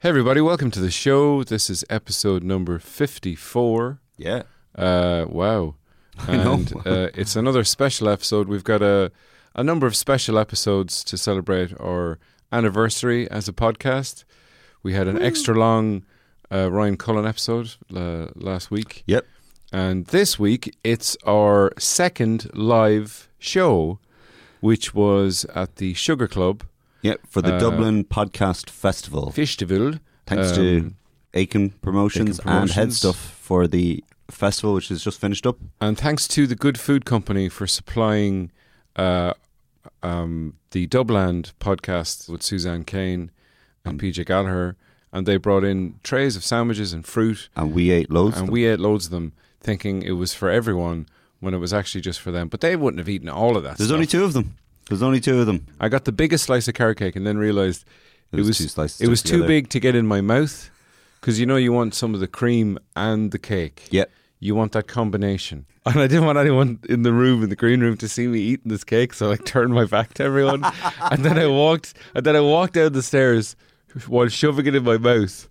Hey, everybody, welcome to the show. This is episode number 54. Yeah. Uh, wow. And uh, it's another special episode. We've got a, a number of special episodes to celebrate our anniversary as a podcast. We had an extra long uh, Ryan Cullen episode uh, last week. Yep. And this week, it's our second live show, which was at the Sugar Club Yep. For the Uh, Dublin Podcast Festival. Festival. Thanks to Um, Aiken Promotions, Aiken and Head Stuff for the festival, which has just finished up. And thanks to the Good Food Company for supplying uh, um, the Dubland podcast with Suzanne Kane and PJ Gallagher. And they brought in trays of sandwiches and fruit, And we ate loads. of and we ate loads of them, thinking it was for everyone when it was actually just for them. But they wouldn't have eaten all of that. There's stuff. only two of them. There's only two of them. I got the biggest slice of carrot cake and then realized It was two slices it was too big to get in my mouth because you know you want some of the cream and the cake. Yep. You want that combination. And I didn't want anyone in the room, in the green room, to see me eating this cake, so I turned my back to everyone. and then I walked and then I walked down the stairs while shoving it in my mouth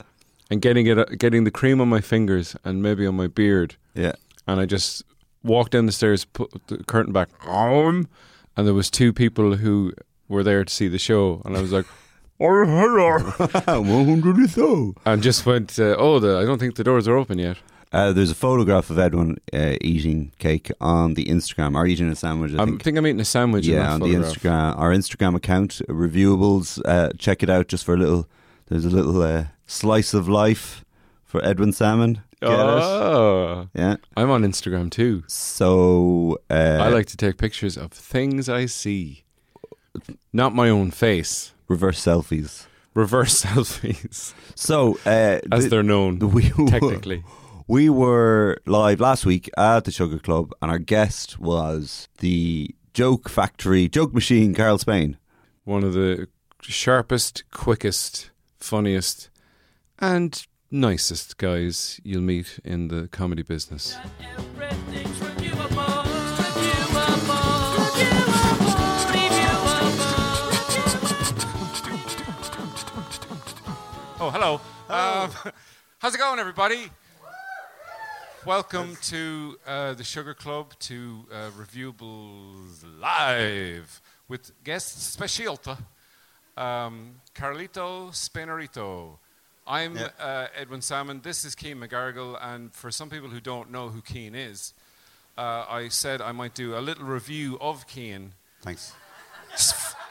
and getting it getting the cream on my fingers and maybe on my beard. Yeah. And I just walked down the stairs, put the curtain back, and there was two people who were there to see the show, and I was like, "Oh, hello," 100 so. and just went, uh, "Oh, the, I don't think the doors are open yet." Uh, there's a photograph of Edwin uh, eating cake on the Instagram, or eating a sandwich, I I think. think I'm eating a sandwich. in yeah, on the. Instagram, our Instagram account, Reviewables. Uh, check it out just for a little. There's a little uh, slice of life for Edwin Sammon. Get it? Oh, Yeah. I'm on Instagram too. So uh, I like to take pictures of things I see, not my own face. reverse selfies. Reverse selfies, So uh, as the- they're known we were- technically. we were live last week at the Sugar Club, and our guest was the joke factory, joke machine, Carl Spain. One of the sharpest, quickest, funniest, and nicest guys you'll meet in the comedy business. Oh, hello. Um, how's it going, everybody? Welcome to uh, the Sugar Club, to uh, Reviewables Live with guest specialta, um, Carlito Spainarito. I'm uh, Edwin Sammon. This is Keen McGarrigle, and for some people who don't know who Keen is, uh, I said I might do a little review of Keen Thanks.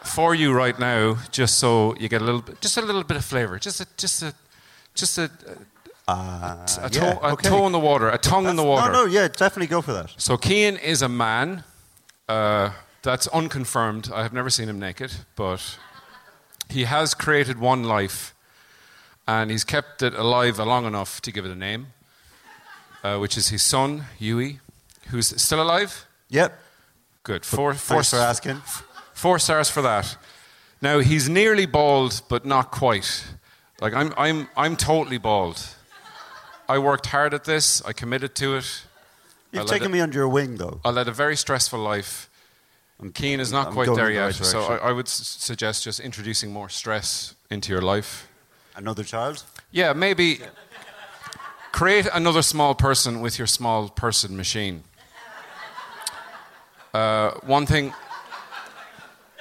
for you right now, just so you get a little bit, just a little bit of flavor, just a, just a, just a, Uh, a, yeah, toe, a toe in the water, a tongue in the water. No, no, yeah, definitely go for that. So Keane is a man. Uh, that's unconfirmed. I have never seen him naked, but he has created one life, and he's kept it alive long enough to give it a name, uh, which is his son Yui, who's still alive. Yep. Good. Four, four, Thanks for asking. four stars for that. Now he's nearly bald, but not quite. Like I'm, I'm, I'm totally bald. I worked hard at this. I committed to it. You've taken it- me under your wing, though. I led a very stressful life. And Keen is not I'm quite there the yet, right so I. I would s- suggest just introducing more stress into your life. Another child? Yeah, maybe create another small person with your small person machine. Uh, one thing,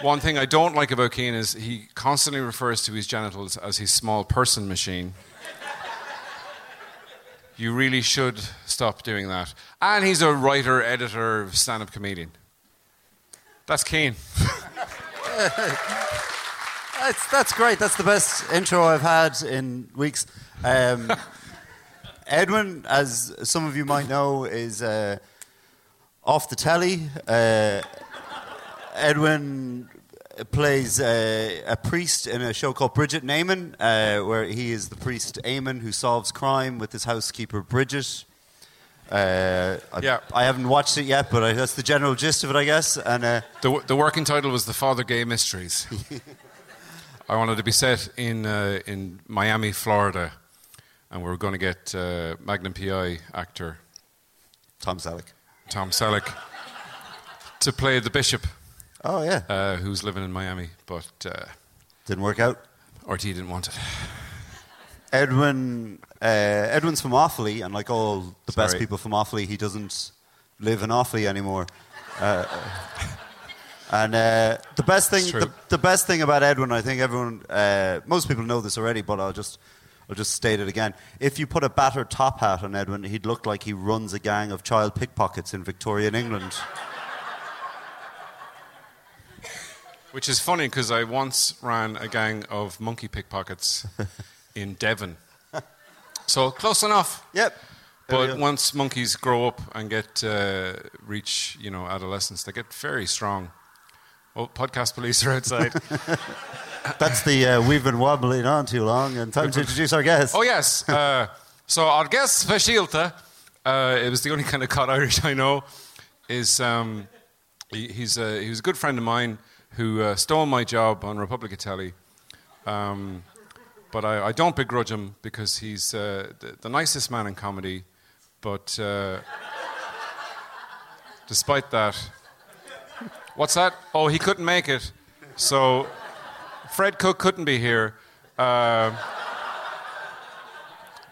one thing I don't like about Keen is he constantly refers to his genitals as his small person machine. You really should stop doing that. And he's a writer, editor, stand-up comedian. That's Keen. That's, that's great. That's the best intro I've had in weeks. Um, Edwin, as some of you might know, is uh, off the telly. Uh, Edwin plays uh, a priest in a show called Bridget & Eamon, uh, where he is the priest Eamon who solves crime with his housekeeper Bridget. Uh, I, Yeah. I haven't watched it yet, but I, that's the general gist of it, I guess. And uh, The, the working title was The Father Gay Mysteries. I wanted to be set in, uh, in Miami, Florida, and we were going to get uh, Magnum PI actor Tom Selleck. Tom Selleck to play the bishop Oh yeah, uh, who's living in Miami, but uh, didn't work out. RTÉ didn't want it. Edwin, uh, Edwin's from Offaly, and like all the best people from Offaly, he doesn't live in Offaly anymore. And uh, the best thing, the, the best thing about Edwin, I think everyone, uh, most people know this already, but I'll just, I'll just state it again. If you put a battered top hat on Edwin, he'd look like he runs a gang of child pickpockets in Victorian England. Which is funny because I once ran a gang of monkey pickpockets in Devon. So close enough. Yep. But once monkeys grow up and get uh, reach, you know, adolescence, they get very strong. Oh, podcast police are outside. That's the uh, we've been wobbling on too long, and time to introduce our guest. oh yes. Uh, so our guest specialta, uh, it was the only kind of cut Irish I know, is um, he, he's a, he was a good friend of mine who uh, stole my job on Republic Telly. Um, but I, I don't begrudge him because he's uh, the, the nicest man in comedy. But uh, despite that, what's that? Oh, he couldn't make it. So Fred Cooke couldn't be here. Uh,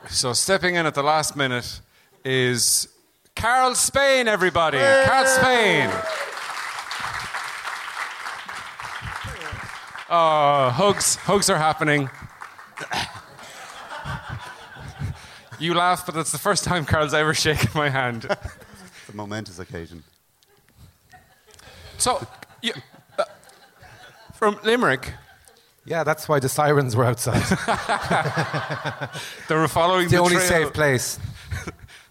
so stepping in at the last minute is Carl Spain, everybody. Carl Spain. Oh, hugs, hugs are happening. You laugh, but that's the first time Carl's ever shaken my hand. It's a momentous occasion. So, you, uh, from Limerick, Yeah, that's why the sirens were outside. they were following the the only trail. safe place.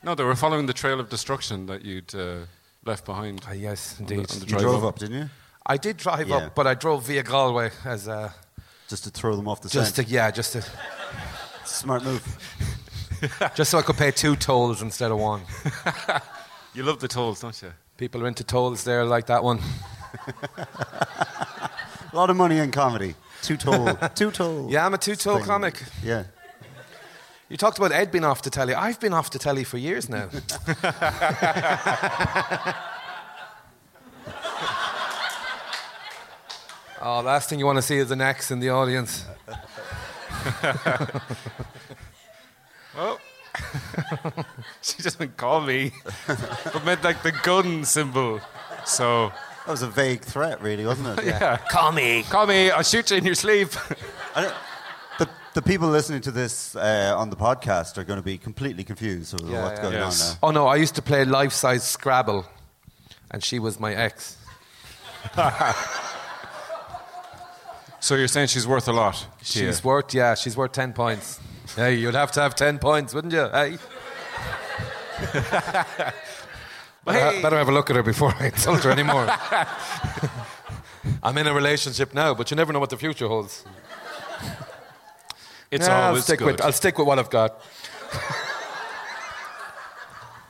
No, they were following the trail of destruction that you'd uh, left behind. Ah, yes, on the- indeed. on the You drive drove up. up, didn't you? I did drive Yeah. up, but I drove via Galway as a, Just to throw them off the just to yeah, just to, Smart move. just so I could pay two tolls instead of one. You love the tolls, don't you? People are into tolls there like that one. A lot of money in comedy. Two toll. Two toll. Yeah, I'm a two toll comic. Yeah. You talked about Ed being off the telly. I've been off the telly for years now. oh, last thing you want to see is an X in the audience. She doesn't call me. but meant like the gun symbol. So, That was a vague threat, really, wasn't it? yeah. Call me. Call me, I'll shoot you in your sleep. I don't- the, the people listening to this uh, on the podcast are going to be completely confused over Yeah, what's yeah. going Yes. on now. Oh no, I used to play life size Scrabble, and she was my ex. so you're saying she's worth a lot? She's you? worth, yeah, she's worth 10 points. Hey, you'd have to have 10 points, wouldn't you? Hey. better, better have a look at her before I insult her anymore. I'm in a relationship now, but you never know what the future holds. It's I'll always stick good. With, I'll stick with what I've got.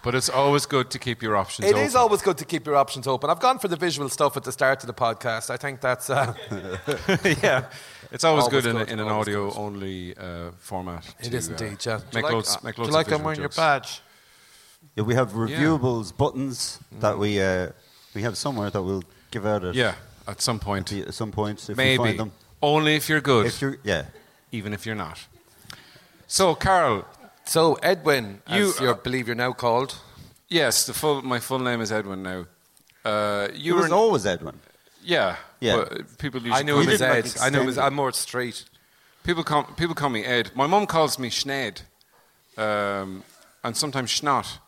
But it's always good to keep your options It open. is always good to keep your options open. I've gone for the visual stuff at the start of the podcast. I think that's. Uh, yeah. It's always, Always good, in, good, in an always audio only uh, format. it to, is uh, indeed, yeah. Do Make you like, loads, uh, make do you like of I'm visual wearing your badge? Yeah, we have reviewables buttons that we uh, we have somewhere that we'll give out at, Yeah, at some point. at some point if we Maybe. find them. Only if you're good, If you're, yeah. even if you're not. So, Carol, So, Edwin, You, as you uh, believe you're now called. yes, the full, my full name is Edwin now. Uh, You you was were always Edwin. yeah, Yeah. but people usually I knew him it You was me, didn't, Ed. like, I knew him was. extend it. I'm more straight. people call people call me Ed. My mum calls me Schned, um, and sometimes Schnott,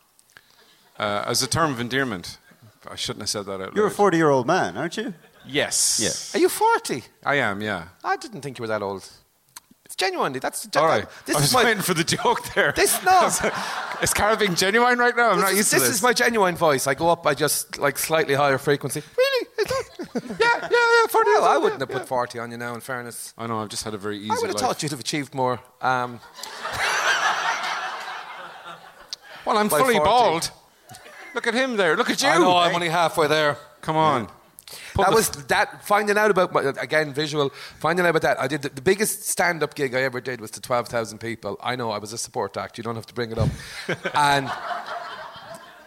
uh, as a term of endearment. I shouldn't have said that out loud. You're a 40 year old man, aren't you? yes. Yeah. Are you 40? I am. Yeah. I didn't think you were that old. Genuinely. That's All right. This I was is my. waiting for the joke there. This no. is Carol being genuine right now? I'm not This, used is, to this this. is my genuine voice. I go up by just like slightly higher frequency. Really? Yeah, yeah, yeah. 40 years well, I wouldn't yeah, have put 40 on you now. In fairness, I know. I've just had a very easy I would have life. thought you'd have achieved more. Um, Well, I'm fully 40. bald. Look at him there. Look at you. I know I'm only halfway there. Come on. Put that was that finding out about my, again visual finding out about that I did the, the biggest stand up gig I ever did was to 12,000 people I know I was a support act you don't have to bring it up and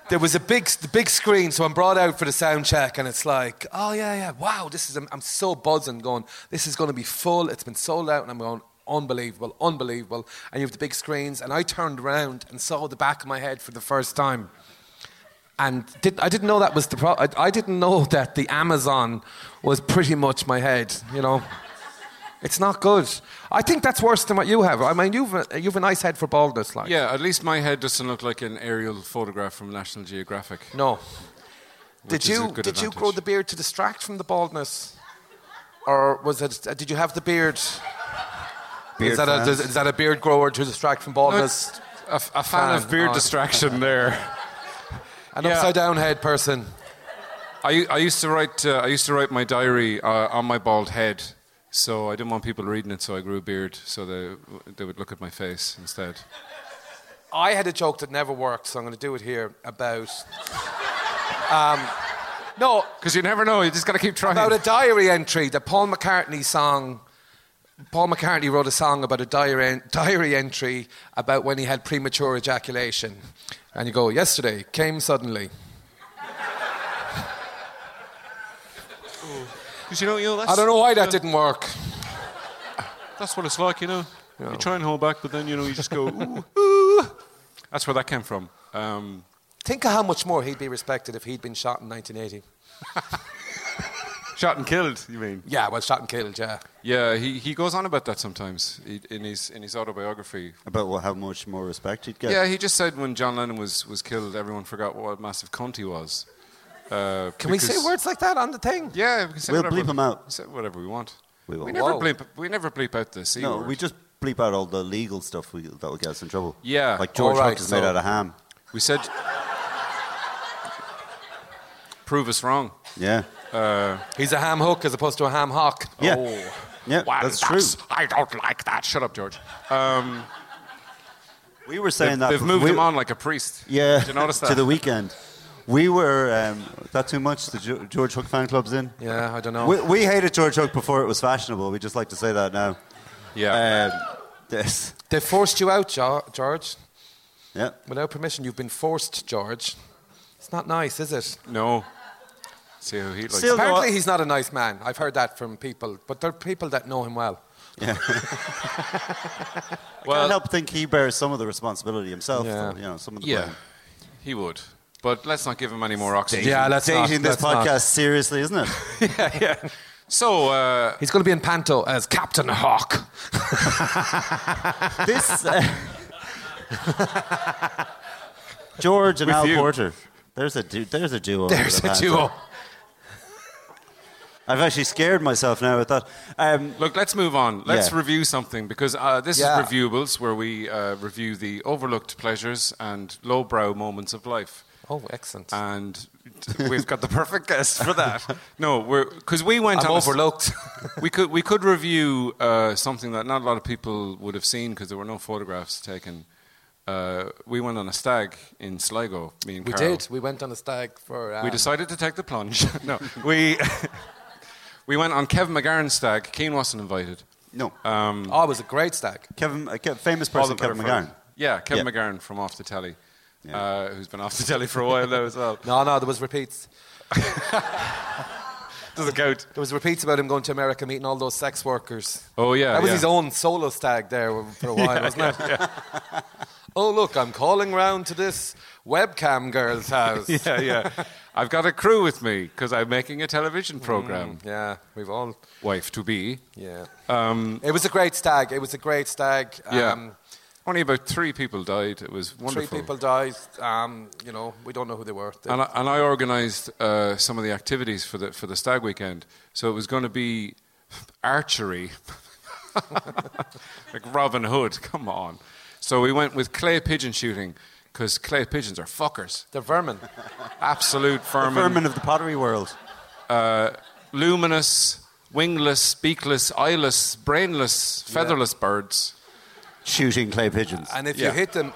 there was a big the big screen so I'm brought out for the sound check and it's like oh yeah yeah wow this is I'm so buzzing going this is going to be full it's been sold out and I'm going unbelievable, unbelievable. And you have the big screens. And I turned around and saw the back of my head for the first time. And did, I didn't know that was the pro- I, I didn't know that the Amazon was pretty much my head, you know. It's not good. I think that's worse than what you have. I mean, you've a, you've a nice head for baldness, like. Yeah, at least my head doesn't look like an aerial photograph from National Geographic. No. Did Which is a you good did you grow the beard to distract from the baldness, or was it? uh, Did you have the beard? Beard is, that a, fans. is that a beard grower to distract from baldness? A, f- a fan of beard Oh. distraction there. An yeah. upside down head person. I, I used to write uh, I used to write my diary uh, on my bald head, so I didn't want people reading it, so I grew a beard so they they would look at my face instead. I had a joke that never worked, so I'm going to do it here about. Um, no, Because you never know, you just got to keep trying. about a diary entry. The Paul McCartney song. Paul McCartney wrote a song about a diary, diary entry about when he had premature ejaculation. And you go, yesterday came suddenly. Because you know, you know I don't know why that didn't work. That's what it's like, you know. You try and hold back, but then you know you just go ooh, ooh. That's where that came from. Um, Think of how much more he'd be respected if he'd been shot in 1980. shot and killed, you mean? Yeah, well, shot and killed, yeah. Yeah, he, he goes on about that sometimes he, in his in his autobiography. About what, how much more respect he'd get. Yeah, he just said when John Lennon was, was killed, everyone forgot what a massive cunt he was. Uh, Can we say words like that on the thing? Yeah, we can say We'll whatever, bleep 'em out. Say whatever we want. We will. We never Whoa. bleep. We never bleep out the c No, word. we just bleep out all the legal stuff we, that would get us in trouble. Yeah. Like George All right, Hook is made out of ham. we said. Prove us wrong. Yeah. He's a ham hook as opposed to a ham hock. Yeah. Oh. Yeah, Well, that's true. I don't like that. Shut up, George. Um, We were saying they've that. they've moved we- him on like a priest. Yeah. Did you notice that? to the weekend. We were. Um, that too much? The George Hook fan club's in. Yeah, I don't know. We, we hated George Hook before it was fashionable. We just like to say that now. yeah. Um, this. They forced you out, Jo- George. Yeah. Without permission, you've been forced, George. It's not nice, is it? no. See how he likes. Still- Apparently, go- he's not a nice man. I've heard that from people, but there are people that know him well. Yeah. Well- Can't help think he bears some of the responsibility himself. Yeah. though, you know, some of the Yeah, blame. he would. But let's not give him any more oxygen. Yeah, let's not. Dating this let's not. podcast seriously, isn't it? yeah, yeah. So, uh, He's going to be in Panto as Captain Hawk. this. Uh, George and With Al you. Porter. There's a du- there's a duo. There's under a the duo. Pants. I've actually scared myself now with that. Um, look, let's move on. Let's Yeah. review something because uh, this Yeah. is Reviewables, where we uh, review the overlooked pleasures and lowbrow moments of life. Oh, excellent. And we've got the perfect guest for that. No, we're because we went I'm on a s- overlooked. we could we could review uh, something that not a lot of people would have seen because there were no photographs taken. Uh, we went on a stag in Sligo. Me and we Carol. did. We went on a stag for. Um, We decided to take the plunge. no, we we went on Kevin McGahern's stag. Keen wasn't invited. no, Oh, it was a great stag. Kevin, a Kev- famous All the person, Kevin better for Yeah, Kevin Yeah. McGahern from Off the Telly, Yeah. uh, who's been off the telly for a while now as well. No, no, there was repeats. Doesn't count. There was repeats about him going to America, meeting all those sex workers. Oh yeah, that was yeah. his own solo stag there for a while, wasn't it? oh look, I'm calling round to this webcam girl's house. Yeah, yeah. I've got a crew with me because I'm making a television program. Yeah, we've all. Wife to be. Yeah. Um, It was a great stag. It was a great stag. yeah. Um, Only about three people died. It was wonderful. Three people died. Um, you know, we don't know who they were. They- And I, and I organised uh, some of the activities for the for the stag weekend. So it was going to be archery, like Robin Hood. Come on. So we went with clay pigeon shooting because clay pigeons are fuckers, They're vermin. absolute vermin, Vermin of the pottery world. uh, luminous, wingless, beakless, eyeless, brainless, featherless birds. Shooting clay pigeons. And if Yeah. you hit them,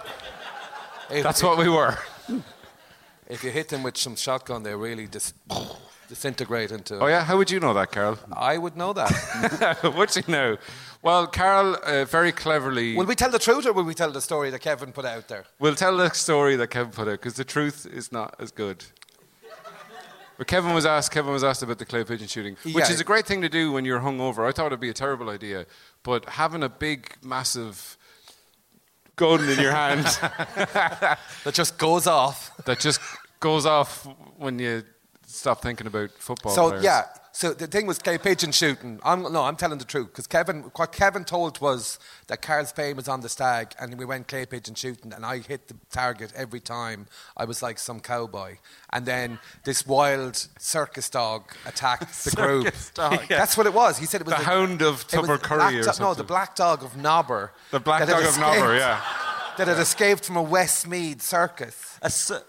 if, That's what we were. if you hit them with some shotgun, they really dis- disintegrate into. Oh yeah, how would you know that, Carol? I would know that. What's you know? Well, Carol uh, very cleverly will we tell the truth or will we tell the story that Kevin put out there? We'll tell the story that Kevin put out because the truth is not as good. But Kevin was asked. Kevin was asked about the clay pigeon shooting, which Yeah. is a great thing to do when you're hungover. I thought it'd be a terrible idea, but having a big, massive gun in your hand That just goes off. that just goes off when you stop thinking about football. So players. yeah, so the thing was clay pigeon shooting. I'm, no, I'm telling the truth because Kevin, what Kevin told was that Carl Spain was on the stag and we went clay pigeon shooting and I hit the target every time. I was like some cowboy, and then this wild circus dog attacked the group. Circus dog. That's what it was. He said it was The a- hound of it was Tupper Curry or do- No, the black dog of Nobber. The black that had dog of Nobber, yeah. That had escaped from a Westmeath circus. A cir-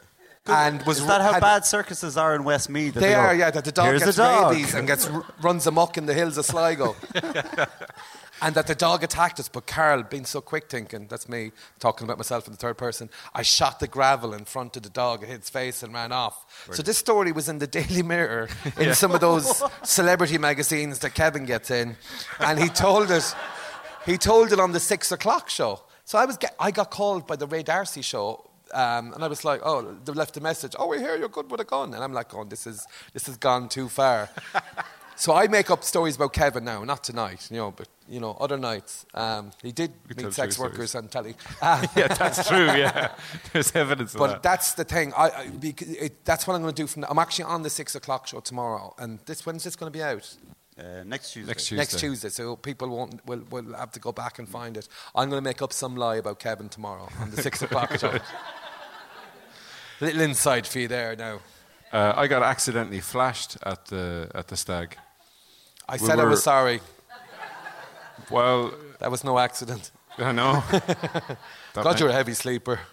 And was is that how had- bad circuses are in Westmeath? that They go, are, yeah. That the dog gets the dog. rabies and gets r- runs amok in the hills of Sligo. and that the dog attacked us, but Carl, being so quick thinking, that's me talking about myself in the third person, I shot the gravel in front of the dog, it hit its face and ran off. So this story was in the Daily Mirror, in some of those celebrity magazines that Kevin gets in, and he told it. He told it on the six o'clock show. So I was, get, I got called by the Ray D'Arcy show um, and I was like, oh, they left a message. Oh, we hear you're good with a gun. And I'm like, oh, this is this has gone too far. so I make up stories about Kevin now, not tonight, you know, but you know, other nights. Um, he did tell meet sex true workers on telly. Ah, yeah, that's true. Yeah, there's evidence of but that. that's the thing. I, I bec- it, that's what I'm going to do. From I'm actually on the six o'clock show tomorrow, and this when's this going to be out? Uh, next Tuesday. Next Tuesday. Next Tuesday, so people won't will, will have to go back and find it. I'm going to make up some lie about Kevin tomorrow on the six o'clock show. Little inside for you there now. Uh, I got accidentally flashed at the at the stag. I We said I was sorry. Well, That was no accident. I know. God, you're a heavy sleeper.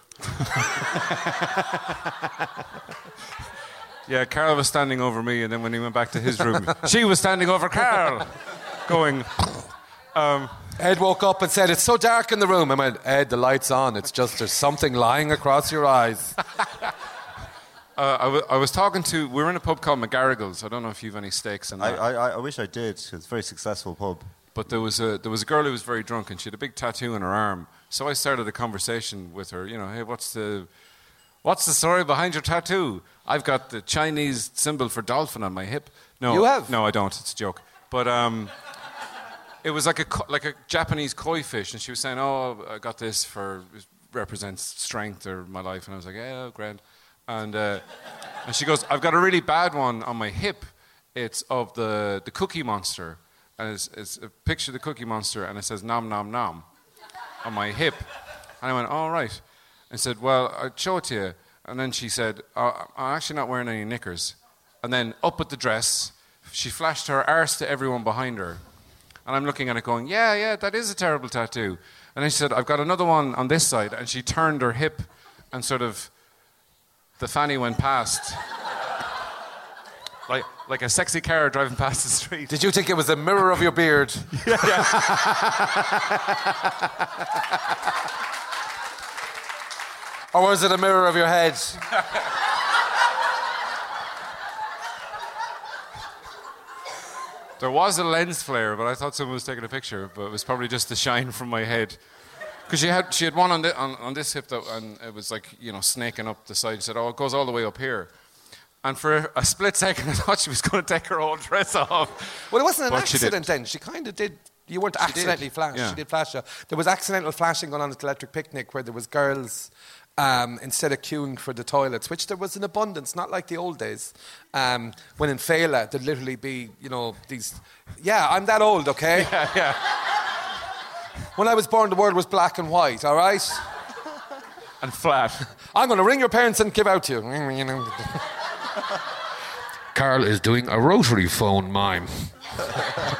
Yeah, Carl was standing over me, and then when he went back to his room, she was standing over Carl, going. Ed woke up and said, It's so dark in the room. I went, Ed, the light's on. It's just there's something lying across your eyes. Uh, I, w- I was talking to. we are in a pub called McGarrigles. I don't know if you've any stakes in I, that. I, I- I wish I did. It's a very successful pub. But there was a there was a girl who was very drunk, and she had a big tattoo on her arm. So I started a conversation with her. You know, hey, what's the what's the story behind your tattoo? I've got the Chinese symbol for dolphin on my hip. No, You have? No, I don't. It's a joke. But um, it was like a like a Japanese koi fish, and she was saying, "Oh, I got this for represents strength or my life," and I was like, "Yeah, grand." And uh, and she goes, "I've got a really bad one on my hip. It's of the the Cookie Monster, and it's, it's a picture of the Cookie Monster, and it says nom nom nom on my hip." And I went, "All right," and said, "Well, I'll show it to you." And then she said, oh, "I'm actually not wearing any knickers." And then up at the dress, she flashed her arse to everyone behind her. And I'm looking at it going, yeah, yeah, that is a terrible tattoo. And then she said, I've got another one on this side. And she turned her hip and sort of, the fanny went past. like, like a sexy car driving past the street. Did you think it was a mirror of your beard? Yeah. or was it a mirror of your head? There was a lens flare, but I thought someone was taking a picture. But it was probably just the shine from my head. Because she had, she had one on, the, on, on this hip, that, and it was like, you know, snaking up the side. She said, oh, it goes all the way up here. And for a split second, I thought she was going to take her whole dress off. Well, it wasn't an But accident did. then. She kind of did. You weren't did. accidentally flashed. Yeah. She did flash you. There was accidental flashing going on at the Electric Picnic where there was girls um, instead of queuing for the toilets, which there was in abundance, not like the old days. Um, when in Fela, there'd literally be, you know, these. Yeah, I'm that old, okay? Yeah, yeah. When I was born, the world was black and white, all right? And flat. I'm going to ring your parents and give out to you. Carl is doing a rotary phone mime.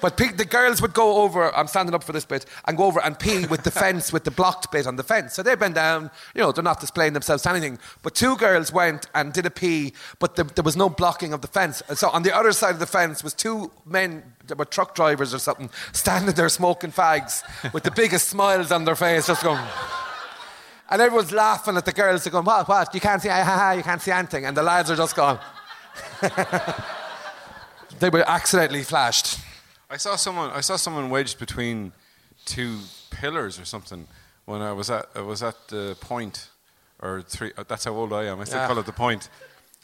But pe- the girls would go over, I'm standing up for this bit, and go over and pee with the fence, with the blocked bit on the fence. So they bend down, you know, they're not displaying themselves to anything. But two girls went and did a pee, but the, there was no blocking of the fence. And so on the other side of the fence was two men that were truck drivers or something, standing there smoking fags with the biggest smiles on their face, just going. And everyone's laughing at the girls. They're going, what, what? You can't see, ha, ha, you can't see anything. And the lads are just gone. they were accidentally flashed. I saw someone. I saw someone wedged between two pillars or something when I was at. I was at the point, or three. uh, That's how old I am. I still Yeah. call it the point.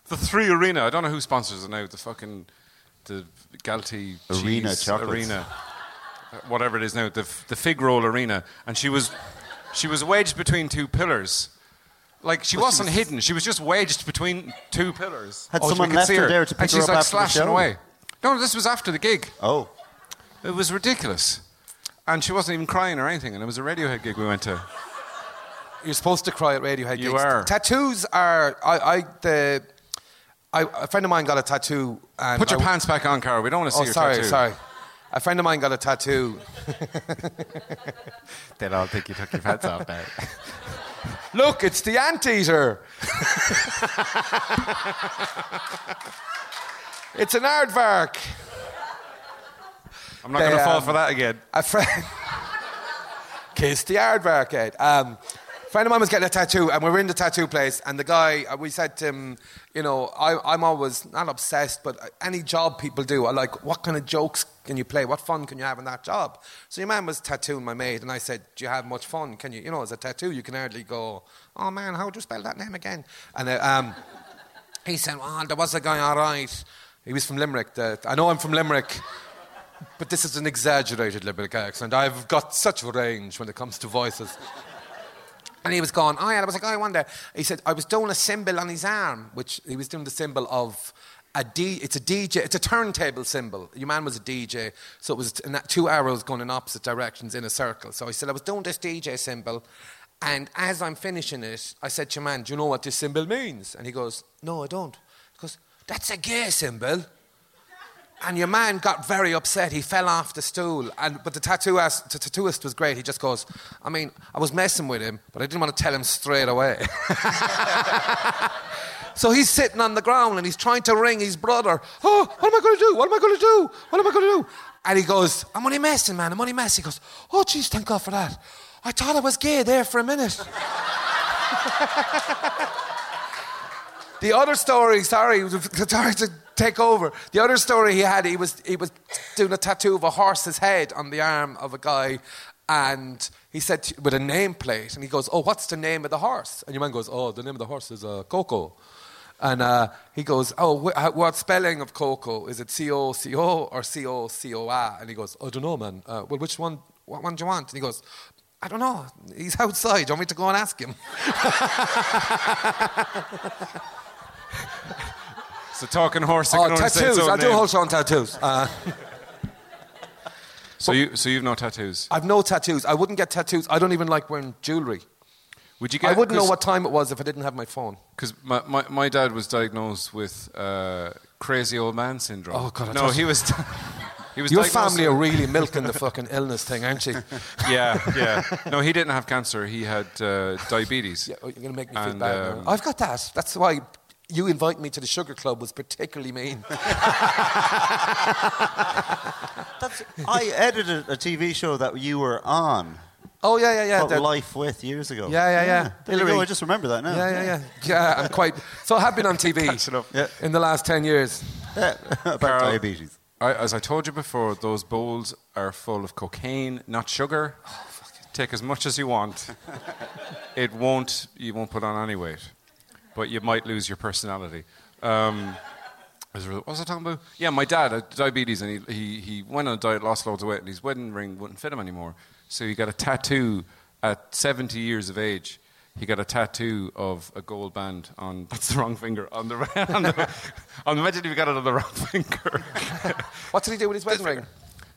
The three arena. I don't know who sponsors it now. The fucking the Galtee Arena cheese chocolates. arena. whatever it is now, the, the Fig Roll Arena, and she was, she was wedged between two pillars. Like she wasn't hidden; she was just wedged between two pillars. Had Oh, someone could left see her there to pick and her she's up like after the slashing show? away. No, this was after the gig. Oh. It was ridiculous, and she wasn't even crying or anything. And it was a Radiohead gig we went to. You're supposed to cry at Radiohead You gigs. are. Tattoos are. I, I the. I, a friend of mine got a tattoo. And Put your I- pants back on, Carl. We don't want to see Oh, your sorry, tattoo. Sorry, sorry. A friend of mine got a tattoo. They'll all think you took your pants off now. Look, it's the anteater. it's an aardvark. I'm not going to fall um, for that again. A friend. Kiss the aardvark, Ed. Um, a friend of mine was getting a tattoo, and we were in the tattoo place, and the guy, uh, we said to him, you know, I, I'm always not obsessed, but any job people do, I like, what kind of jokes can you play? What fun can you have in that job? So your man was tattooing my maid, and I said, do you have much fun? Can you, you know, as a tattoo, you can hardly go, oh man, how would you spell that name again? And uh, um, he said, well, there was a guy, all right. He was from Limerick. The, I know I'm from Limerick. But this is an exaggerated Limerick accent. I've got such range when it comes to voices. And he was going, oh yeah, there was like, guy one day. He said, I was doing a symbol on his arm, which he was doing the symbol of a D, it's a DJ, it's a turntable symbol. Your man was a DJ, so it was two arrows going in opposite directions in a circle. So he said, I was doing this DJ symbol, and as I'm finishing it, I said to your man, do you know what this symbol means? And he goes, no, I don't. He goes, that's a gay symbol. And your man got very upset. He fell off the stool. And, but the, tattoo ass, the tattooist was great. He just goes, I mean, I was messing with him, but I didn't want to tell him straight away. so he's sitting on the ground and he's trying to ring his brother. Oh, what am I going to do? What am I going to do? What am I going to do? And he goes, I'm only messing, man. I'm only messing. He goes, Oh, jeez, thank God for that. I thought I was gay there for a minute. The other story, sorry, sorry to take over. The other story he had, he was he was doing a tattoo of a horse's head on the arm of a guy, and he said to- with a nameplate, and he goes, "Oh, what's the name of the horse?" And your man goes, "Oh, the name of the horse is uh, Coco." And uh, he goes, "Oh, wh- what spelling of Coco? Is it C O C O or C O C O A?" And he goes, "I don't know, man. Uh, well, which one? What one do you want?" And he goes, "I don't know. He's outside. Do you want me to go and ask him?" So talking horse, I Oh, can only say its tattoos. I do name. hold on tattoos. Uh, So you, so you've no tattoos. I've no tattoos. I wouldn't get tattoos. I don't even like wearing jewelry. Would you get? I wouldn't know what time it was if I didn't have my phone. Because my, my, my dad was diagnosed with uh, crazy old man syndrome. Oh, God, I No, he was. he was. Your family are really milking the fucking illness thing, aren't you? Yeah, yeah. No, he didn't have cancer. He had uh, diabetes. Yeah, you're going to make me feel bad. um, I've got that. That's why you invite me to the sugar club was particularly mean. That's, I edited a TV show that you were on. oh yeah, yeah, yeah. called the- Life with years ago. Yeah, yeah, yeah. There you Hillary. go. I just remember that now. yeah, yeah, yeah. Yeah, I'm quite. So I have been on TV Yeah. in the last ten years. About Carl. diabetes. I, as I told you before, those bowls are full of cocaine, not sugar. Oh, Take as much as you want. it won't. You won't put on any weight, but you might lose your personality. Um, what was I talking about? Yeah, my dad had diabetes, and he, he, he went on a diet, lost loads of weight, and his wedding ring wouldn't fit him anymore. So he got a tattoo at 70 years of age. He got a tattoo of a gold band on that's the wrong finger on the on the. on imagine if he got it on the wrong finger. What did he do with his wedding ring?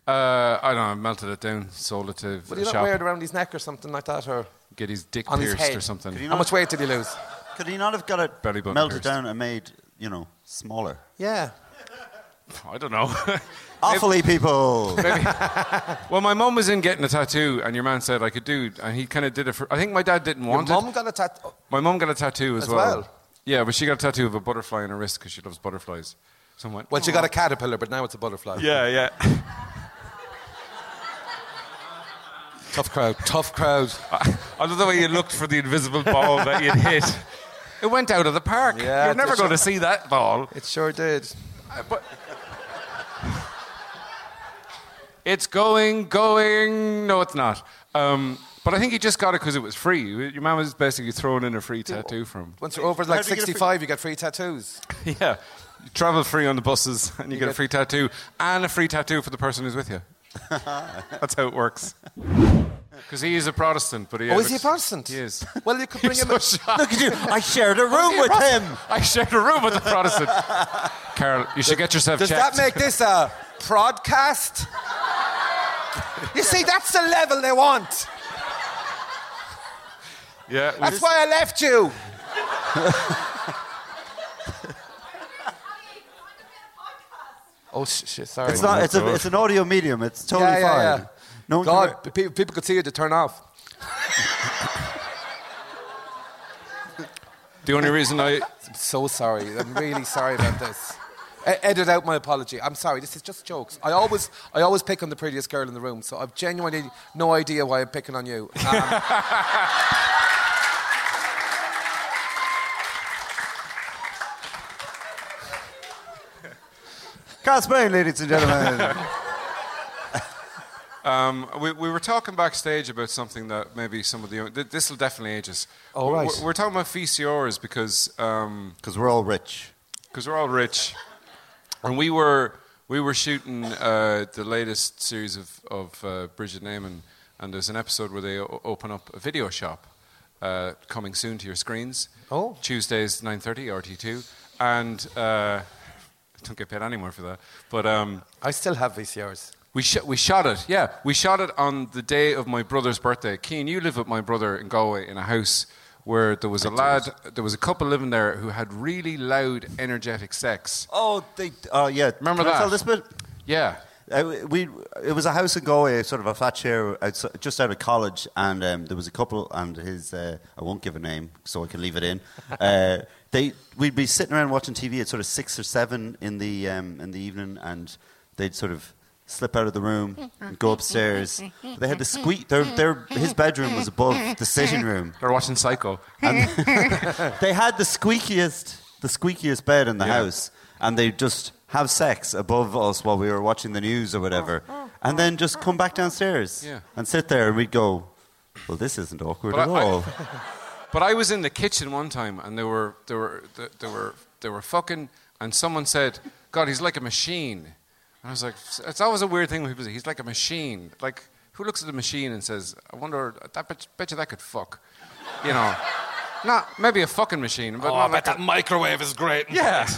Uh, I don't know. I melted it down, sold it to Would he not shop, wear it around his neck or something like that? Or get his dick on his pierced head? or something. How much weight did he lose? Could he not have got it Belly button melted pierced. down and made, you know, smaller? Yeah. I don't know. Awfully, people. well, my mum was in getting a tattoo, and your man said I could do, and he kind of did it for. I think my dad didn't Your want mum it. got a tattoo. My mum got a tattoo as, As well? Yeah, but she got a tattoo of a butterfly on her wrist because she loves butterflies. So I went, Well, she got a caterpillar, but now it's a butterfly. Yeah, yeah. Tough crowd. Tough crowd. I love the way you looked for the invisible ball that you'd hit. It went out of the park. Yeah, You're never it's- going to see that ball. It sure did. But it's going, going. No, it's not. Um, but I think he just got it because it was free. Your man was basically throwing in a free tattoo from. Once you're over like do you get a free- 65, you get free tattoos. yeah. You travel free on the buses and you, You get, a free tattoo and a free tattoo for the person who's with you. That's how it works. Because he is a Protestant, but he. Oh, is he a Protestant? He is. Well, you could bring You're him. so a- shocked. Look at you. I shared a oh, room He a with him. I shared a room with a Protestant. Carol, you should get yourself Does checked. that make this a podcast? you see, that's the level they want. yeah, That's just- why I left you. Oh sh- shit! Sorry. It's not. It's a. It's an audio medium. It's totally yeah, yeah, fine. yeah. No one God, can- people, people could see it to turn off. the only reason I. I'm so sorry. I'm really sorry about this. E- edit out my apology. I'm sorry. This is just jokes. I always, I always pick on the prettiest girl in the room, so I've genuinely no idea why I'm picking on you. Um, Spain, ladies and gentlemen. Um, we, we were talking backstage about something that maybe some of the young, th- this will definitely age us. Oh, right. We're, we're talking about VCRs because um, Because we're all rich. because we're all rich, and we were we were shooting uh, the latest series of of uh, Bridget & Eamon, and there's an episode where they o- open up a video shop, uh, coming soon to your screens. Oh. Tuesdays nine thirty RTÉ two, and uh, I don't get paid anymore for that, but. Um, I still have VCRs. we, sh- we shot it, yeah. We shot it on the day of my brother's birthday. Keen, you live with my brother in Galway in a house where there was a lad, there was a couple living there who had really loud, energetic sex. Oh, they. Oh, yeah. Remember Can I that? tell this bit? Yeah. Uh, we it was a house in Galway, sort of a flat share outside, just out of college, and um, there was a couple, and his uh, I won't give a name, so I can leave it in. They we'd be sitting around watching TV at sort of six or seven in the um, in the evening, and they'd sort of slip out of the room and go upstairs. They had the squeak. Their, their his bedroom was above the sitting room. They're watching Psycho. And They had the squeakiest the squeakiest bed in the Yeah. house, and they just have sex above us while we were watching the news or whatever, and then just come back downstairs Yeah. and sit there, and we'd go, "Well, this isn't awkward But at I- I- all." But I was in the kitchen one time, and they were they were they were they were fucking, and someone said, "God, he's like a machine." And I was like, "It's always a weird thing when people say he's like a machine." Like, who looks at a machine and says, "I wonder, that bet, bet you that could fuck," you know? Not maybe a fucking machine, but oh, not like a, microwave is great. yeah.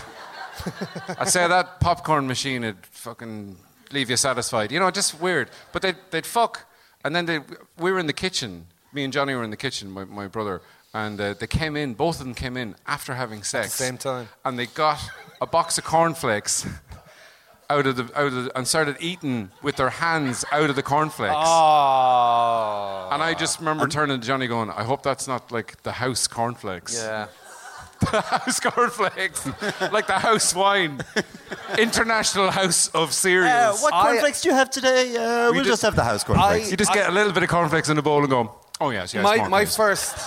I'd say that popcorn machine would fucking leave you satisfied. You know, just weird. But they'd, they'd fuck, and then they, we were in the kitchen. Me and Johnny were in the kitchen, my, my brother, and uh, they came in. Both of them came in after having sex. same time. And they got a box of cornflakes out of the out of the, and started eating with their hands out of the cornflakes. Oh. And I just remember turning to Johnny, going, "I hope that's not like the house cornflakes." Yeah. the house cornflakes, like the house wine, international house of cereals. Uh, what I- cornflakes do you have today? Uh, we'll did- just have the house cornflakes. you just get a little bit of cornflakes in the bowl and go, "Oh yes, yes." my, my first,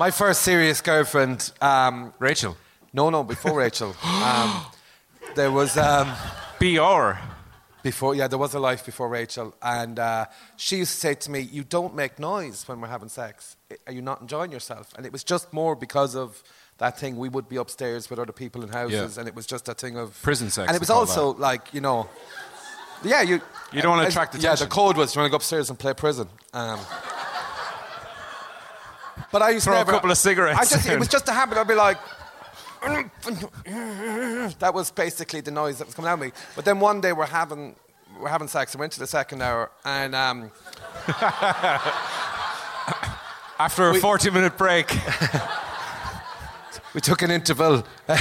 my first serious girlfriend. Um, Rachel, no, no, before Rachel. Um, there was um, Br. before, yeah, there was a life before Rachel, and uh, she used to say to me, "You don't make noise when we're having sex. Are you not enjoying yourself?" And it was just more because of that thing. We would be upstairs with other people in houses, Yeah. and it was just that thing of Prison sex, And it was also like you know, yeah, you You don't wanna I- attract Yeah, the code was you want to go upstairs and play prison. Um, but I used Throw to a couple of cigarettes I just, it was just a habit. I'd be like. that was basically the noise that was coming out of me. But then one day we're having we're having sex. I went to the second hour, and um, After a We- 40 minute break, we took an interval.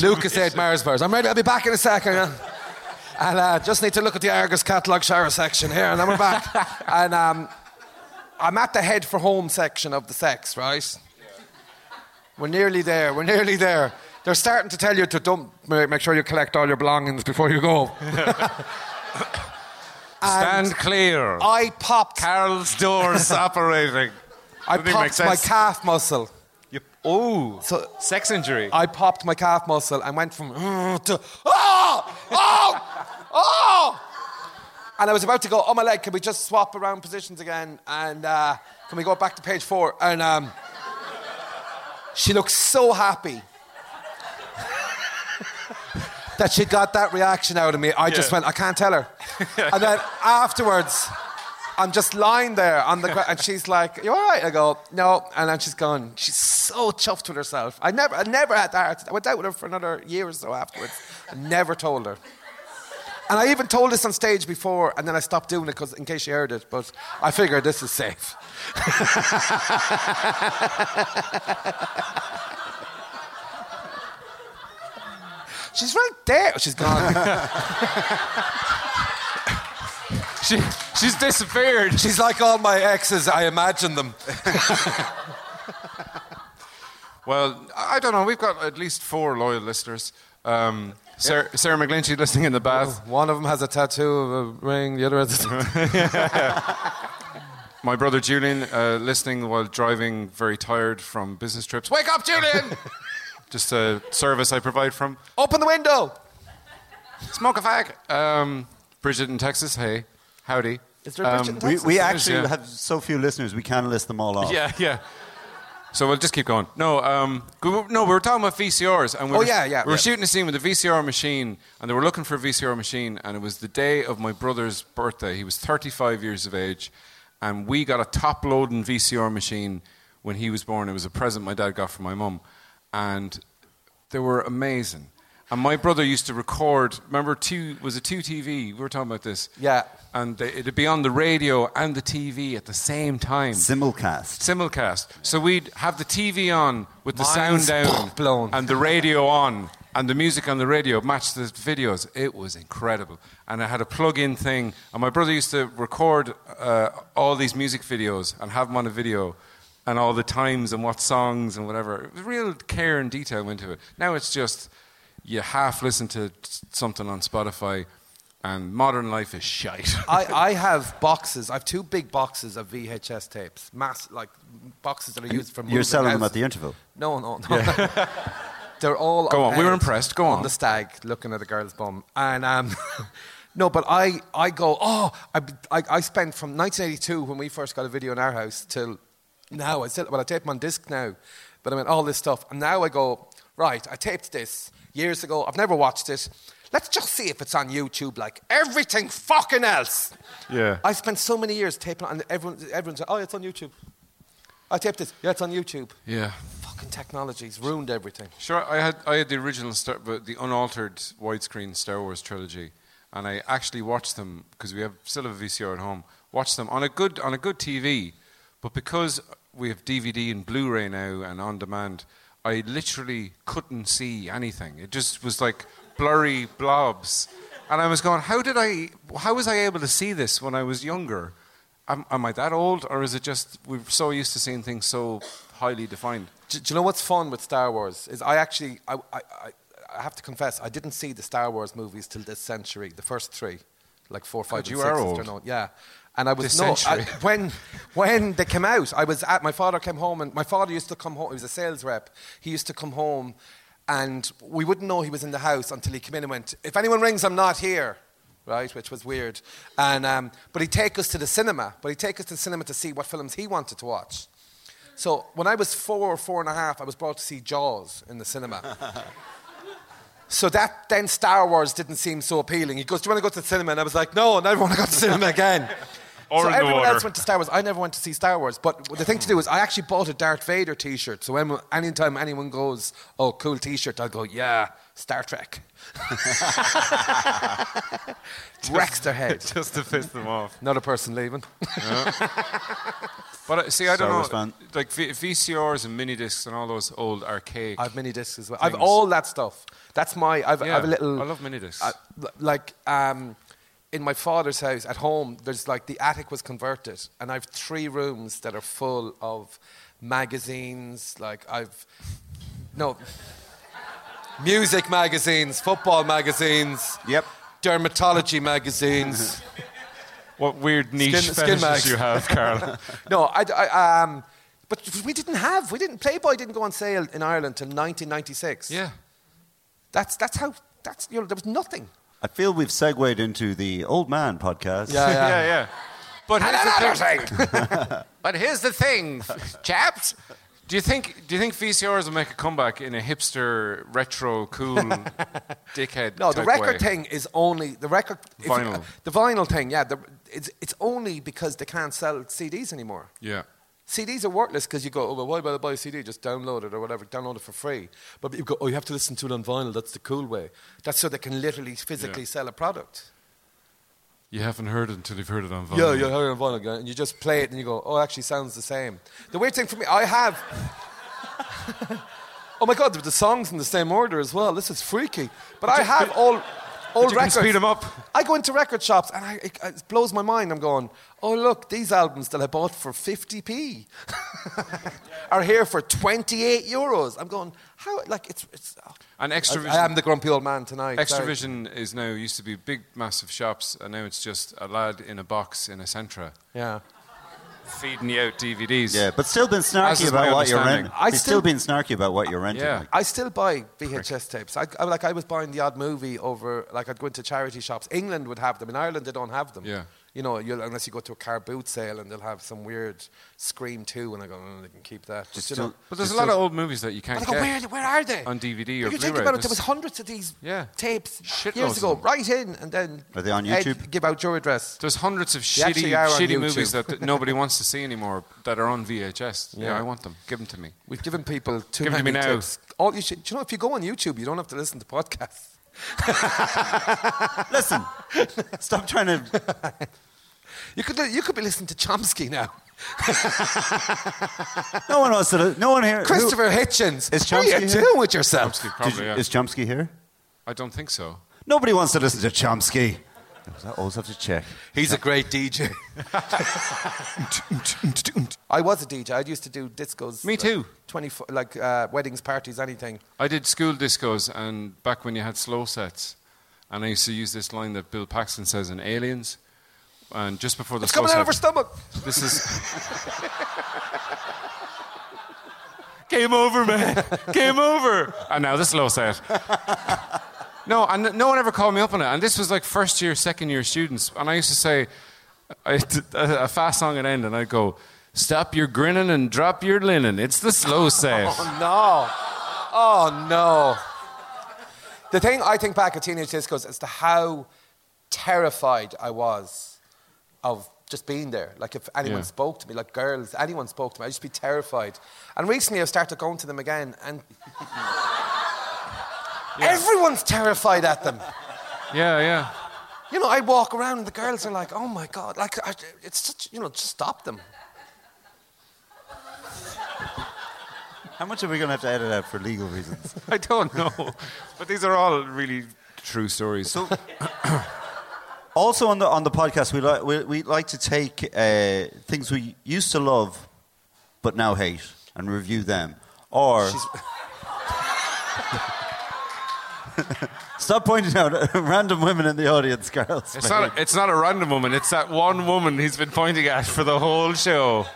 Lucas said Marsbars. I'm ready. I'll be back in a second. And uh, just need to look at the Argos catalogue shower section here, and then we're back. and um, I'm at the head for home section of the sex, right? We're nearly there. We're nearly there. They're starting to tell you to dump, make sure you collect all your belongings before you go. stand clear. I popped. Carol's door's operating. I Doesn't popped my calf muscle. You, oh, So- sex injury. I popped my calf muscle and went from to ah! oh, oh, oh. And I was about to go, oh my leg, can we just swap around positions again? And uh, can we go back to page four? And um, she looked so happy. that she got that reaction out of me. I just went, I can't tell her. and then afterwards, I'm just lying there on the ground, and she's like, "You all right?" I go, "No," and then she's gone. She's so chuffed with herself. I never, I never had that. I went out with her for another year or so afterwards. I never told her. And I even told this on stage before, and then I stopped doing it because in case you heard it. But I figured this is safe. She's right there. She's gone. She, she's disappeared. She's like all my exes. I imagine them. Well, I don't know. We've got at least four loyal listeners. Um, Sarah, Sarah McGlinchey listening in the bath. One of them has a tattoo of a ring. The other has a My brother Julian uh, listening while driving, very tired from business trips. Wake up, Julian! Just a service I provide from. Open the window. Smoke a fag. Um, Bridget in Texas. Hey, howdy. Is there a Bridget in Um, We, Texas? we actually yeah. have so few listeners, we can't list them all off. Yeah, yeah. So we'll just keep going. No, um, no, we were talking about VCRs, and we Oh, were, yeah, yeah, we were yeah. shooting a scene with a VCR machine, and they were looking for a VCR machine, and it was the day of my brother's birthday. He was 35 years of age, and we got a top-loading VCR machine when he was born. It was a present my dad got for my mum, and they were amazing. And my brother used to record. Remember, two was it two TV? We were talking about this. Yeah. And they, it'd be on the radio and the TV at the same time Simulcast. simulcast. So we'd have the TV on with the Mind's sound down blown. and the radio on and the music on the radio matched the videos. It was incredible. And I had a plug-in thing. And my brother used to record uh, all these music videos and have them on a video and all the times and what songs and whatever. It was real care and detail went into it. Now it's just you half listen to something on Spotify and modern life is shite. I, I have boxes. I have two big boxes of VHS tapes, mass like boxes that are used for. You're moving selling them at the interval. No, no, no. They're all. Go of on, we were impressed. Go on. the stag looking at a girl's bum, and um, no, but I, I go. Oh, I, I, I spent from 1982 when we first got a video in our house till now. I still, well, I tape them on disc now, but I mean all this stuff, and now I go right. I taped this years ago. I've never watched it. Let's just see if it's on YouTube, like everything fucking else. Yeah. I spent so many years taping it, and everyone, everyone's like, oh, it's on YouTube. I taped it. Yeah, it's on YouTube. yeah. Fucking technology's ruined everything. Sure, I had I had the original Star, but the unaltered widescreen Star Wars trilogy, and I actually watched them because we have still have a VCR at home. Watched them on a good on a good TV, but because we have DVD and Blu-ray now and on demand, I literally couldn't see anything. It just was like blurry blobs, and I was going, how did I? How was I able to see this when I was younger? Am, am I that old, or is it just we're so used to seeing things so highly defined? Do, do you know what's fun with Star Wars? Is I actually, I, I, I, have to confess, I didn't see the Star Wars movies till this century, the first three, like four, five, God, and you six. are old. Yeah. And I was This no, I, when when they came out. I was at my father came home, and my father used to come home. He was a sales rep. He used to come home, and we wouldn't know he was in the house until he came in and went, "If anyone rings, I'm not here." Right, which was weird, and um, but he'd take us to the cinema. But he'd take us to the cinema to see what films he wanted to watch. So when I was four or four and a half, I was brought to see Jaws in the cinema. so that then Star Wars didn't seem so appealing. He goes, "Do you want to go to the cinema?" And I was like, "No, I never want to go to the cinema again." Or so everyone water. else went to Star Wars. I never went to see Star Wars. But the thing to do is, I actually bought a Darth Vader T-shirt. So when, anytime anyone goes, "Oh, cool T-shirt," I'll go, "Yeah, Star Trek." Wrecks their head. just to piss them off. Not a person leaving. But uh, see, I don't Wars know, fan. like v- VCRs and mini discs and all those old archaic. I've mini discs as well. I've Things. all that stuff. That's my. I've, Yeah, I've a little. I love mini discs. uh, like um, in my father's house at home, there's like the attic was converted, and I've three rooms that are full of magazines. Like I've no music magazines, football magazines. Yep. Dermatology magazines. what weird niche Skin- skin fetishes mags. you have, Carl? no, I, I, um, but we didn't have. We didn't. Playboy didn't go on sale in Ireland till 1996. yeah. That's that's how. That's you know there was nothing. I feel we've segued into the old man podcast. Yeah, yeah, yeah. But here's the thing. thing. But here's the thing, chaps. Do you think do you think VCRs will make a comeback in a hipster, retro, cool, dickhead? No, the record way? thing is only the record. if you- Vinyl. the vinyl thing, yeah. The, it's it's only because they can't sell CDs anymore. Yeah. CDs are worthless because you go, oh, well, why would I buy a CD? Just download it or whatever, download it for free. But you go, oh, you have to listen to it on vinyl. That's the cool way. That's so they can literally physically Yeah. sell a product. You haven't heard it until you've heard it on vinyl. Yeah, you hear it on vinyl, guy, and you just play it and you go, oh, it actually sounds the same. The weird thing for me, I have. oh my God, the songs in the same order as well. This is freaky. But I have all. Old you can records. speed 'em up. I go into record shops and I, it, uh, it blows my mind. I'm going, oh look, these albums that I bought for 50p are here for 28 euros. I'm going, how? Like it's it's. Oh. And I, Extravision. I am the grumpy old man tonight. sorry. Extravision is now used to be big, massive shops, and now it's just a lad in a box in a Centra Yeah. Feeding you out DVDs. Yeah, but still been snarky about what you're renting. I He's still- still been snarky about what you're renting. Yeah. like. I still buy VHS tapes. I, I, like I was buying the odd movie over. Like I'd go into charity shops. England would have them. In Ireland, they don't have them. Yeah. You know, you'll, unless you go to a car boot sale and they'll have some weird Scream 2, and I go, oh, they can keep that. Just, you know. But there's a lot of old movies that you can't But I go, where, get where are they? on DVD or you think Blu-ray. about it, there was hundreds of these Yeah. tapes Shitloads years ago. Right in, and then Are they on Ed, YouTube? give out your address. There's hundreds of They shitty, shitty movies that, that nobody wants to see anymore that are on VHS. Yeah. Yeah. I want them. Give them to me. We've given people too Give them to me now. tips. All you should, you know, if you go on YouTube, you don't have to listen to podcasts. Listen, stop trying to. You could, you could be listening to Chomsky now. No one wants to. No one here. who- Christopher Hitchens. Is Chomsky what are you Chomsky here? doing with yourself? Chomsky, probably, you- yeah. Is Chomsky here? I don't think so. Nobody wants to listen to Chomsky. I always have to check. He's a great DJ. I was a DJ. I used to do discos. Me like too. 24, like uh, weddings, parties, anything. I did school discos, and back when you had slow sets, and I used to use this line that Bill Paxton says in Aliens, and just before the It's slow coming out of her stomach. this is. Game over, man. Game over. And now the slow set. No, and no one ever called me up on it. And this was like first year, second year students. And I used to say, I, a a fast song at end, and I'd go, Stop your grinning and drop your linen. It's the slow set. Oh, no. Oh, no. The thing I think back at teenage discos as to how terrified I was of just being there. Like if anyone Yeah. spoke to me, like girls, anyone spoke to me, I'd just be terrified. And recently I've started going to them again and everyone's terrified at them. Yeah, yeah. You know, I walk around and the girls are like, oh my God. Like, I, it's such, you know, just stop them. How much are we going to have to edit out for legal reasons? I don't know. But these are all really true stories. So, also on the on the podcast, we like we, we like to take uh, things we used to love, but now hate, and review them. Or stop pointing out random women in the audience, Carl. It's not, a, it's not a random woman. It's that one woman he's been pointing at for the whole show.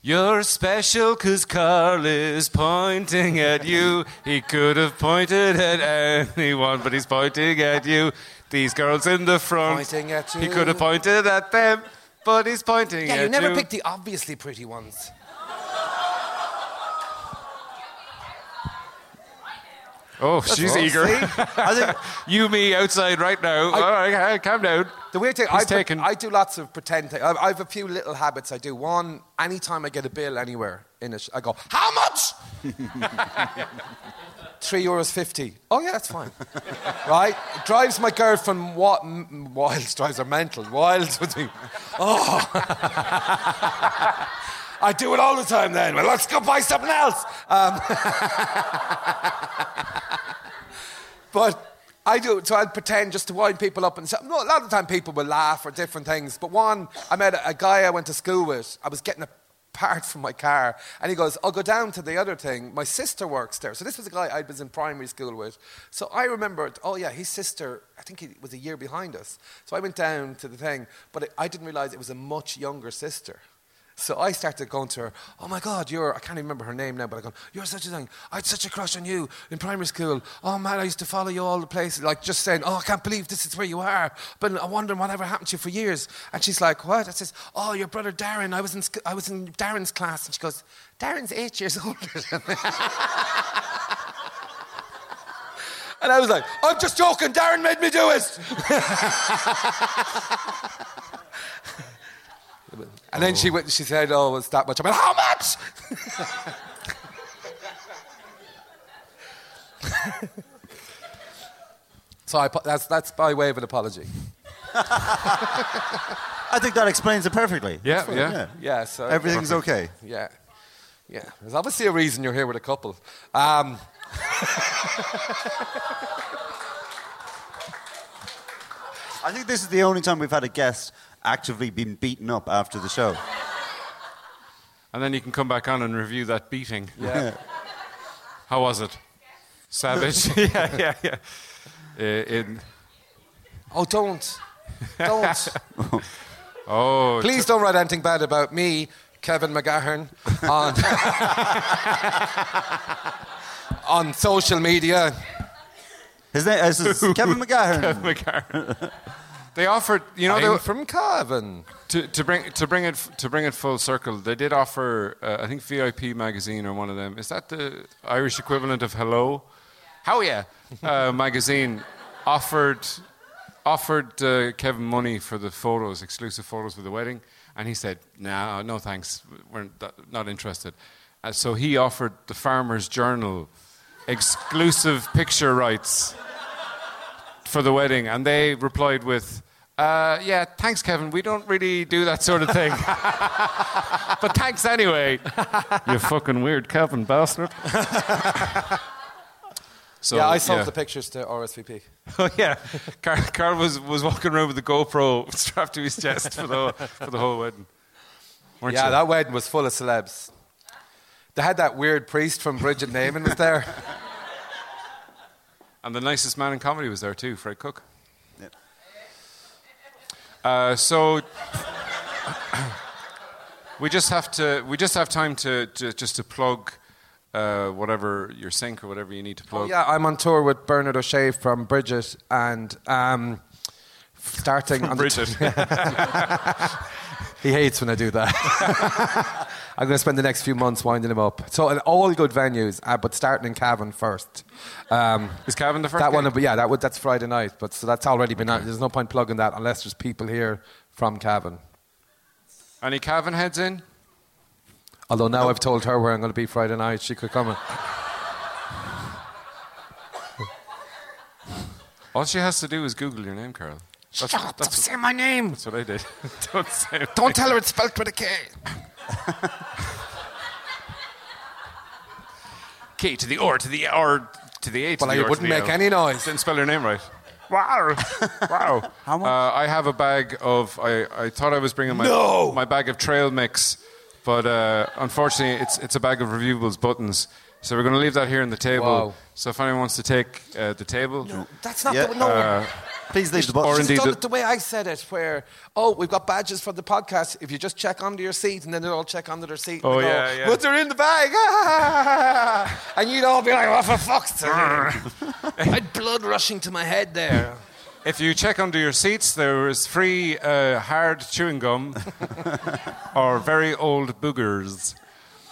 You're special because Carl is pointing at you. He could have pointed at anyone, but he's pointing at you. These girls in the front. Pointing at He could have pointed at them, but he's pointing Yeah, at you never you. Never pick the obviously pretty ones. Oh, she's Oh, eager. I think you, me, outside right now. I- All right, hey, calm down. The weird thing, I, taken. I do lots of pretend things. I, I have a few little habits I do. One, anytime I get a bill anywhere in it, I go, how much? Three euros fifty. Oh yeah, that's fine. right? It drives my girlfriend m- wild. Drives her mental. Wild with me. Oh. I do it all the time. Then, well, let's go buy something else. Um, But I do, so I'd pretend just to wind people up and no, a lot of the time people will laugh or different things. But one, I met a, guy I went to school with. I was getting a part from my car, and he goes, I'll go down to the other thing. My sister works there. So this was a guy I was in primary school with. So I remembered, oh yeah, his sister, I think he was a year behind us. So I went down to the thing, but I didn't realize it was a much younger sister. So I started going to her, oh my God, you're, I can't even remember her name now, but I go, you're such a thing. I had such a crush on you in primary school. Oh man, I used to follow you all the places. Like just saying, oh, I can't believe this is where you are. But I'm wondering whatever happened to you for years. And she's like, what? I says, oh, your brother Darren, I was in, I was in Darren's class. And she goes, Darren's eight years older than me. And I was like, I'm just joking. Darren made me do it. and then she went, she said, "Oh, it's that much." I went, "How much?" so I, that's that's by way of an apology. I think that explains it perfectly. Yeah, yeah. Yeah. So Everything's okay. Yeah. Yeah. There's obviously a reason you're here with a couple. Um, I think this is the only time we've had a guest actively been beaten up after the show. And then you can come back on and review that beating. yeah. How was it? Savage? yeah, yeah, yeah. Uh, in, Oh, don't. Don't. oh, Please don't write anything bad about me, Kevin McGahern, on, on social media. His name is Kevin McGahern. McGarren. They offered, you know, I'm they, from Cavan. to, to bring to bring it to bring it full circle. They did offer, uh, I think, VIP magazine or one of them. Is that the Irish equivalent of Hello? How yeah, uh, magazine offered offered uh, Kevin money for the photos, exclusive photos for the wedding, and he said, "No, no, thanks, we're not, not interested." Uh, so he offered the Farmers Journal exclusive picture rights for the wedding, and they replied with. Uh, yeah, thanks, Kevin. We don't really do that sort of thing. but thanks anyway. you fucking weird Kevin bastard. so, yeah, I sold the pictures to RSVP. Oh yeah, Carl, Carl was, was walking around with the GoPro strapped to his chest for the whole, for the whole wedding. Weren't yeah, you? that wedding was full of celebs. They had that weird priest from Bridget & Eamon was there. And the nicest man in comedy was there too, Fred Cooke. Uh, so we just have to we just have time to, to just to plug uh, whatever your sync or whatever you need to plug. Oh, yeah, I'm on tour with Bernard O'Shea from Bridget and um, starting on the Bridget. He hates when I do that. I'm going to spend the next few months winding him up. So, in all good venues, uh, but starting in Cavan first. Um, Is Cavan the first? that one, gig? but yeah, that would, that's Friday night. But so that's already been. out. There's no point plugging that unless there's people here from Cavan. Any Cavan heads in? Although now I've told her where I'm going to be Friday night, she could come. And, All she has to do is Google your name, Carl. That's, Shut up! that's, Don't say my name. that's what I did. Don't say it. Don't tell her it's spelled with a K. K to the or to the R to the A to Well, the I R to wouldn't the make L. any noise. Didn't spell your name right. Wow! wow! How much? Uh, I have a bag of. I, I thought I was bringing my No! my bag of trail mix, but uh, unfortunately, it's it's a bag of reviewables buttons. So we're going to leave that here on the table. Wow. So if anyone wants to take uh, the table, no, That's not Yeah, the no. Please leave the Or button. indeed done the- it the way I said it, where oh, we've got badges for the podcast. If you just check under your seat, and then they'll all check under their seat. Oh, they go, yeah, yeah. But they're in the bag, and you'd all be like, "Oh, for fuck's sake!" I'd blood rushing to my head there. if you check under your seats, there is free uh, hard chewing gum or very old boogers.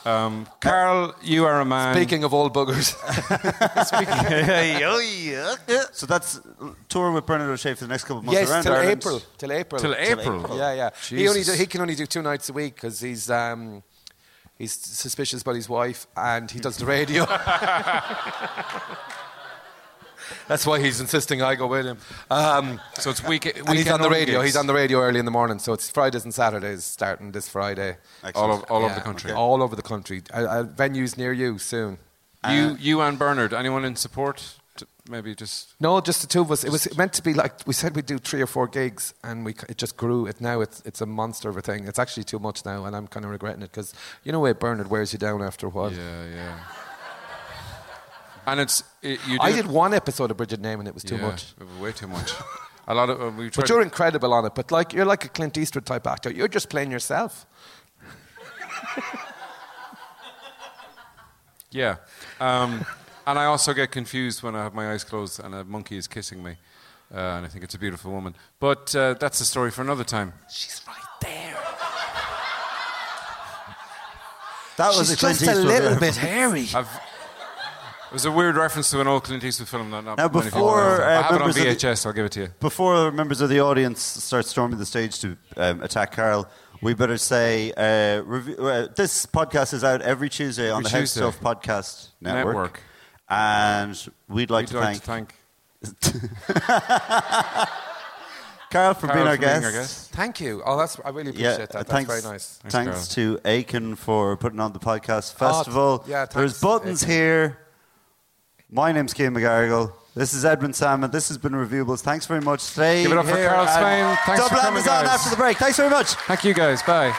Um, Carl, you are a man. Speaking of old buggers, So that's tour with Bernard O'Shea for the next couple of months yes, around till Ireland. April, till April, Till April. Yeah, yeah. He only do, he can only do two nights a week because he's um, he's suspicious about his wife and he does the radio. That's why he's insisting I go with him. Um, So it's week. and he's on the radio. He's on the radio early in the morning, so it's Fridays and Saturdays starting this Friday. all, of, all over the country. All over the country. Uh, uh, venues near you soon. You, you and Bernard. Anyone in support? Maybe just. No, just the two of us. It was meant to be like we said we'd do three or four gigs, and we it just grew. It now it's it's a monster of a thing. It's actually too much now, and I'm kind of regretting it because you know, way Bernard wears you down after a while. Yeah, yeah. And it's it, you. Do I did one episode of Bridget & Eamon, and it was too yeah, much. Way too much. A lot of uh, we. But you're incredible on it. But like you're like a Clint Eastwood type actor. You're just playing yourself. Yeah. Um, and I also get confused when I have my eyes closed and a monkey is kissing me. Uh, and I think it's a beautiful woman. But uh, that's a story for another time. She's right there. That was She's a Clint just a little bit hairy. I've, it was a weird reference to an old Clint Eastwood film that not Now, many before, uh, I have it on members of the- VHS. I'll give it to you. Before members of the audience start storming the stage to um, attack Carl, we better say uh, review, uh, this podcast is out every Tuesday on Every the Tuesday. Stuff Podcast Network. Network. And we'd like We'd to like thank to thank Carl for Carl being our for guest. being our guest. Thank you. Oh, that's I really appreciate Yeah, that. That's thanks, very nice. Thanks, Thanks, to Aiken for putting on the podcast festival. yeah, There's buttons Aiken. here. My name's Kim McGarrigle. This is Eamon Sammon. This has been Reviewables. Thanks very much. Stay Give it up for Carl Spain. Thanks for coming, is on guys. after the break. Thanks very much. Thank you guys. Bye.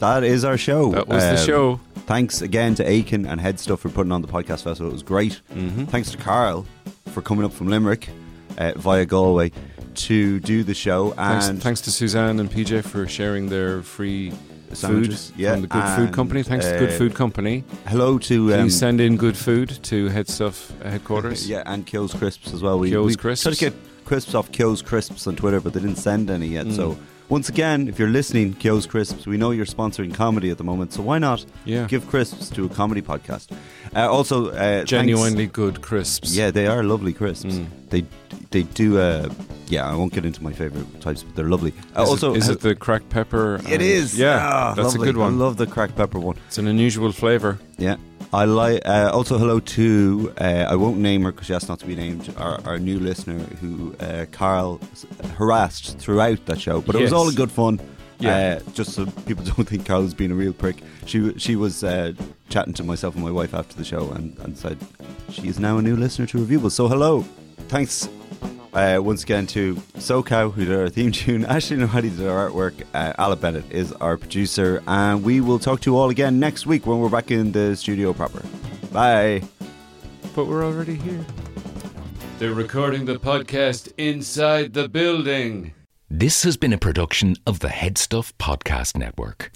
That is our show. That was the Um, show. Thanks again to Aiken and Head Stuff for putting on the podcast festival. It was great. Mm-hmm. Thanks to Carl for coming up from Limerick uh, via Galway to do the show. Thanks, and thanks to Suzanne and PJ for sharing their free Sandwiches, food yeah, from the Good Food Company. Thanks to Good uh, Food Company. hello to Please um, send in good food to Head Stuff uh, headquarters. yeah, and Kills Crisps as well. We, Kills we Crisps. tried to get crisps off Kills Crisps on Twitter, but they didn't send any yet. Mm. So once again, if you're listening, Kills Crisps, we know you're sponsoring comedy at the moment, so why not Yeah. give crisps to a comedy podcast? Uh, also, uh, thanks- Genuinely good crisps. Yeah, they are lovely crisps. Mm. They they do. Uh, yeah, I won't get into my favorite types, but they're lovely. Uh, Is, also, it, is uh, it the cracked pepper? It is. Yeah, Ah, that's lovely. a good one. I love the cracked pepper one. it's an unusual flavour. Yeah. I like. Uh, also, hello to uh, I won't name her because she asked not to be named. Our, our new listener who uh, Carl harassed throughout that show, but it was Yes. all in good fun. Yeah. Uh, just so people don't think Carl was being a real prick. She she was uh, chatting to myself and my wife after the show and, and said she is now a new listener to Reviewable. So hello, thanks uh, once again to SoCow who did our theme tune, Ashley Nohadi did our artwork, uh, Ala Bennett is our producer, and we will talk to you all again next week when we're back in the studio proper. Bye. But we're already here. They're recording the podcast inside the building. This has been a production of the Headstuff Podcast Network.